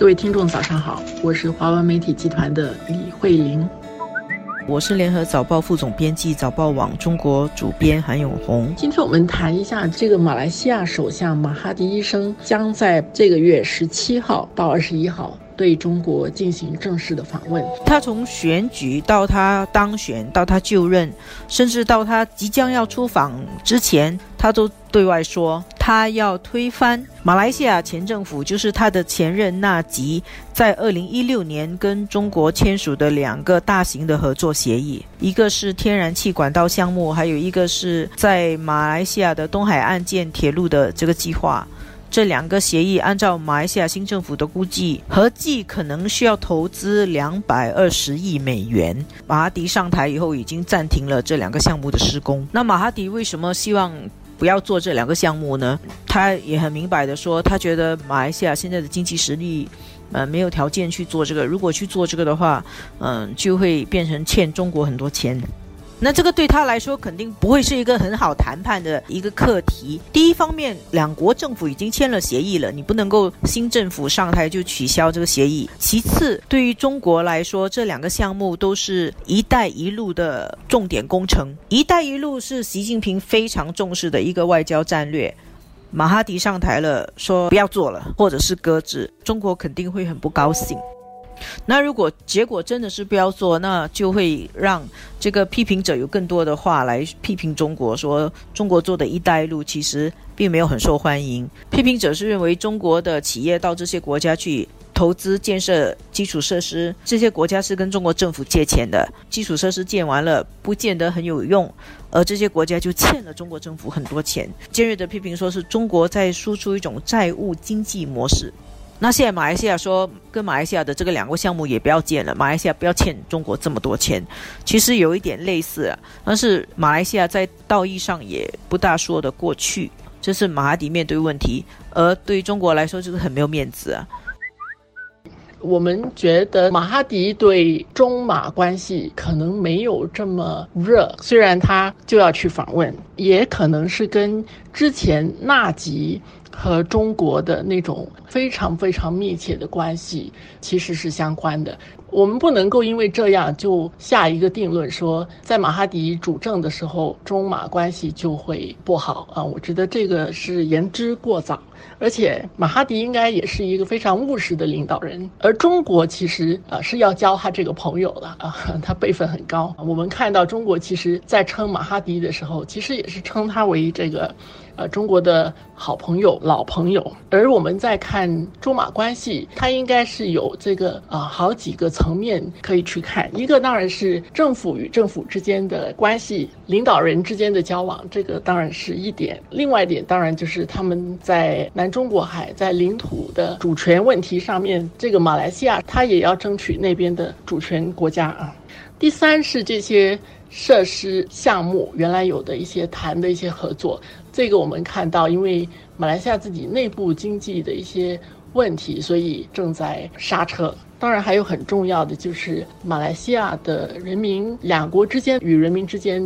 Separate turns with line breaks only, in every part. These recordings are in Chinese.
各位听众，早上好，我是华文媒体集团的李慧玲。
我是联合早报副总编辑、早报网中国主编韩永红。
今天我们谈一下，这个马来西亚首相马哈迪医生将在这个月十七号到二十一号。对中国进行正式的访问。
他从选举到他当选，到他就任，甚至到他即将要出访之前，他都对外说，他要推翻马来西亚前政府，就是他的前任纳吉，在二零一六年跟中国签署的两个大型的合作协议，一个是天然气管道项目，还有一个是在马来西亚的东海岸建铁路的这个计划。这两个协议，按照马来西亚新政府的估计，合计可能需要投资两百二十亿美元。马哈迪上台以后，已经暂停了这两个项目的施工。那马哈迪为什么希望不要做这两个项目呢？他也很明白的说，他觉得马来西亚现在的经济实力，呃，没有条件去做这个。如果去做这个的话，嗯，就会变成欠中国很多钱。那这个对他来说肯定不会是一个很好谈判的一个课题。第一方面，两国政府已经签了协议了，你不能够新政府上台就取消这个协议。其次，对于中国来说，这两个项目都是一带一路的重点工程。一带一路是习近平非常重视的一个外交战略。马哈迪上台了，说不要做了，或者是搁置，中国肯定会很不高兴。那如果结果真的是不要做，那就会让这个批评者有更多的话来批评中国，说中国做的一带一路其实并没有很受欢迎。批评者是认为中国的企业到这些国家去投资建设基础设施，这些国家是跟中国政府借钱的，基础设施建完了不见得很有用，而这些国家就欠了中国政府很多钱。尖锐的批评说是中国在输出一种债务经济模式。那现在马来西亚说跟马来西亚的这个两个项目也不要建了，马来西亚不要欠中国这么多钱，其实有一点类似，但是马来西亚在道义上也不大说得过去，这是马哈迪面对问题，而对于中国来说就是很没有面子啊。
我们觉得马哈迪对中马关系可能没有这么热，虽然他就要去访问，也可能是跟之前纳吉。和中国的那种非常非常密切的关系其实是相关的。我们不能够因为这样就下一个定论，说在马哈迪主政的时候，中马关系就会不好啊。我觉得这个是言之过早。而且马哈迪应该也是一个非常务实的领导人，而中国其实啊是要交他这个朋友的啊，他辈分很高。我们看到中国其实在称马哈迪的时候，其实也是称他为这个。呃，中国的好朋友、老朋友，而我们在看中马关系，它应该是有这个啊好几个层面可以去看。一个当然是政府与政府之间的关系，领导人之间的交往，这个当然是一点。另外一点当然就是他们在南中国海在领土的主权问题上面，这个马来西亚它也要争取那边的主权国家啊。第三是这些设施项目原来有的一些谈的一些合作。这个我们看到，因为马来西亚自己内部经济的一些问题，所以正在刹车。当然，还有很重要的就是马来西亚的人民，两国之间与人民之间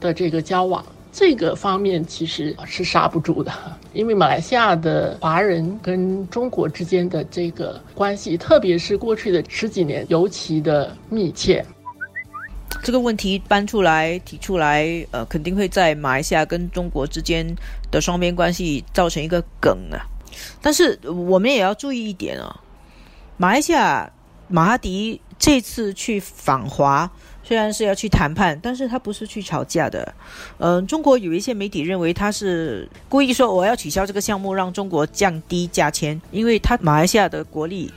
的这个交往，这个方面其实是刹不住的。因为马来西亚的华人跟中国之间的这个关系，特别是过去的十几年，尤其的密切。
这个问题搬出来提出来，呃，肯定会在马来西亚跟中国之间的双边关系造成一个梗啊。但是我们也要注意一点啊，马来西亚马哈迪这次去访华，虽然是要去谈判，但是他不是去吵架的。嗯，中国有一些媒体认为他是故意说我要取消这个项目，让中国降低价钱，因为他马来西亚的国力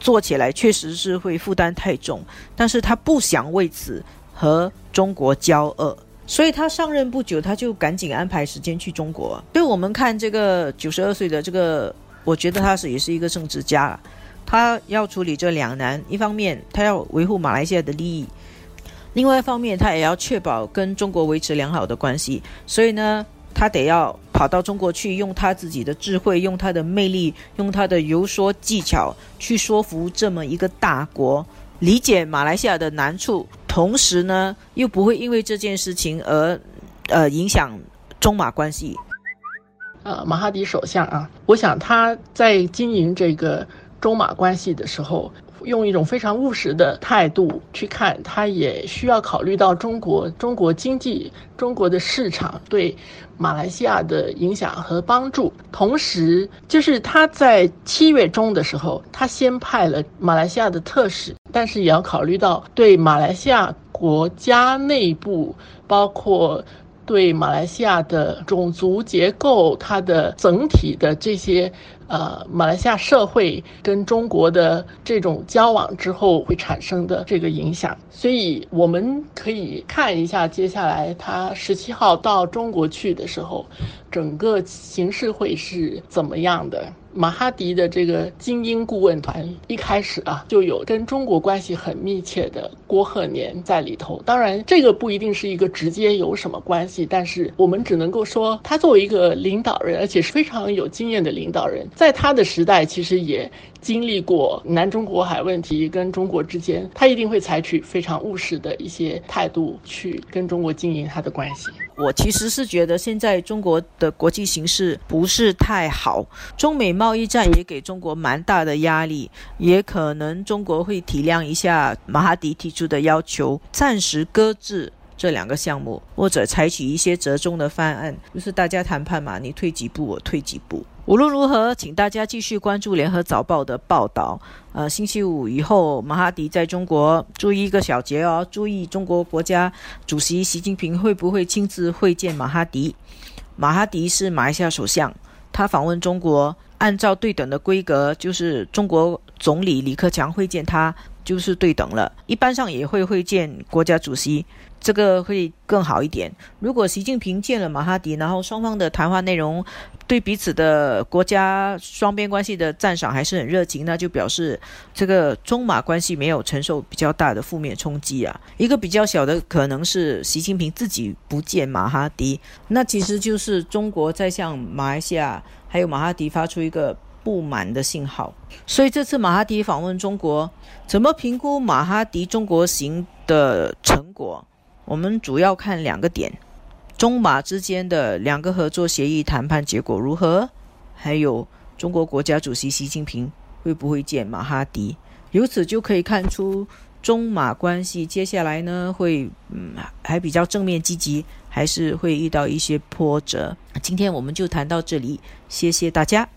做起来确实是会负担太重，但是他不想为此。和中国交恶，所以他上任不久，他就赶紧安排时间去中国。所以我们看这个九十二岁的这个，我觉得他是也是一个政治家，他要处理这两难：一方面他要维护马来西亚的利益，另外一方面他也要确保跟中国维持良好的关系。所以呢，他得要跑到中国去，用他自己的智慧，用他的魅力，用他的游说技巧去说服这么一个大国，理解马来西亚的难处。同时呢，又不会因为这件事情而，呃，影响中马关系。
呃，马哈迪首相啊，我想他在经营这个中马关系的时候，用一种非常务实的态度去看，他也需要考虑到中国中国经济、中国的市场对马来西亚的影响和帮助。同时，就是他在七月中的时候，他先派了马来西亚的特使，但是也要考虑到对马来西亚国家内部，包括。对马来西亚的种族结构，它的整体的这些呃，马来西亚社会跟中国的这种交往之后会产生的这个影响，所以我们可以看一下接下来他十七号到中国去的时候，整个形势会是怎么样的。马哈迪的这个精英顾问团一开始啊，就有跟中国关系很密切的郭鹤年在里头。当然，这个不一定是一个直接有什么关系，但是我们只能够说，他作为一个领导人，而且是非常有经验的领导人，在他的时代其实也经历过南中国海问题跟中国之间，他一定会采取非常务实的一些态度去跟中国经营他的关系。
我其实是觉得现在中国的国际形势不是太好，中美贸易战也给中国蛮大的压力，也可能中国会体谅一下马哈迪提出的要求，暂时搁置这两个项目，或者采取一些折中的方案，就是大家谈判嘛，你退几步，我退几步。无论如何，请大家继续关注《联合早报》的报道。呃，星期五以后，马哈迪在中国，注意一个小节哦，注意中国国家主席习近平会不会亲自会见马哈迪？马哈迪是马来西亚首相，他访问中国，按照对等的规格，就是中国总理李克强会见他，就是对等了。一般上也会会见国家主席。这个会更好一点。如果习近平见了马哈迪，然后双方的谈话内容对彼此的国家双边关系的赞赏还是很热情，那就表示这个中马关系没有承受比较大的负面冲击啊。一个比较小的可能是习近平自己不见马哈迪，那其实就是中国在向马来西亚还有马哈迪发出一个不满的信号。所以这次马哈迪访问中国，怎么评估马哈迪中国行的成果？我们主要看两个点：中马之间的两个合作协议谈判结果如何，还有中国国家主席习近平会不会见马哈迪。由此就可以看出，中马关系接下来呢会嗯还比较正面积极，还是会遇到一些波折。今天我们就谈到这里，谢谢大家。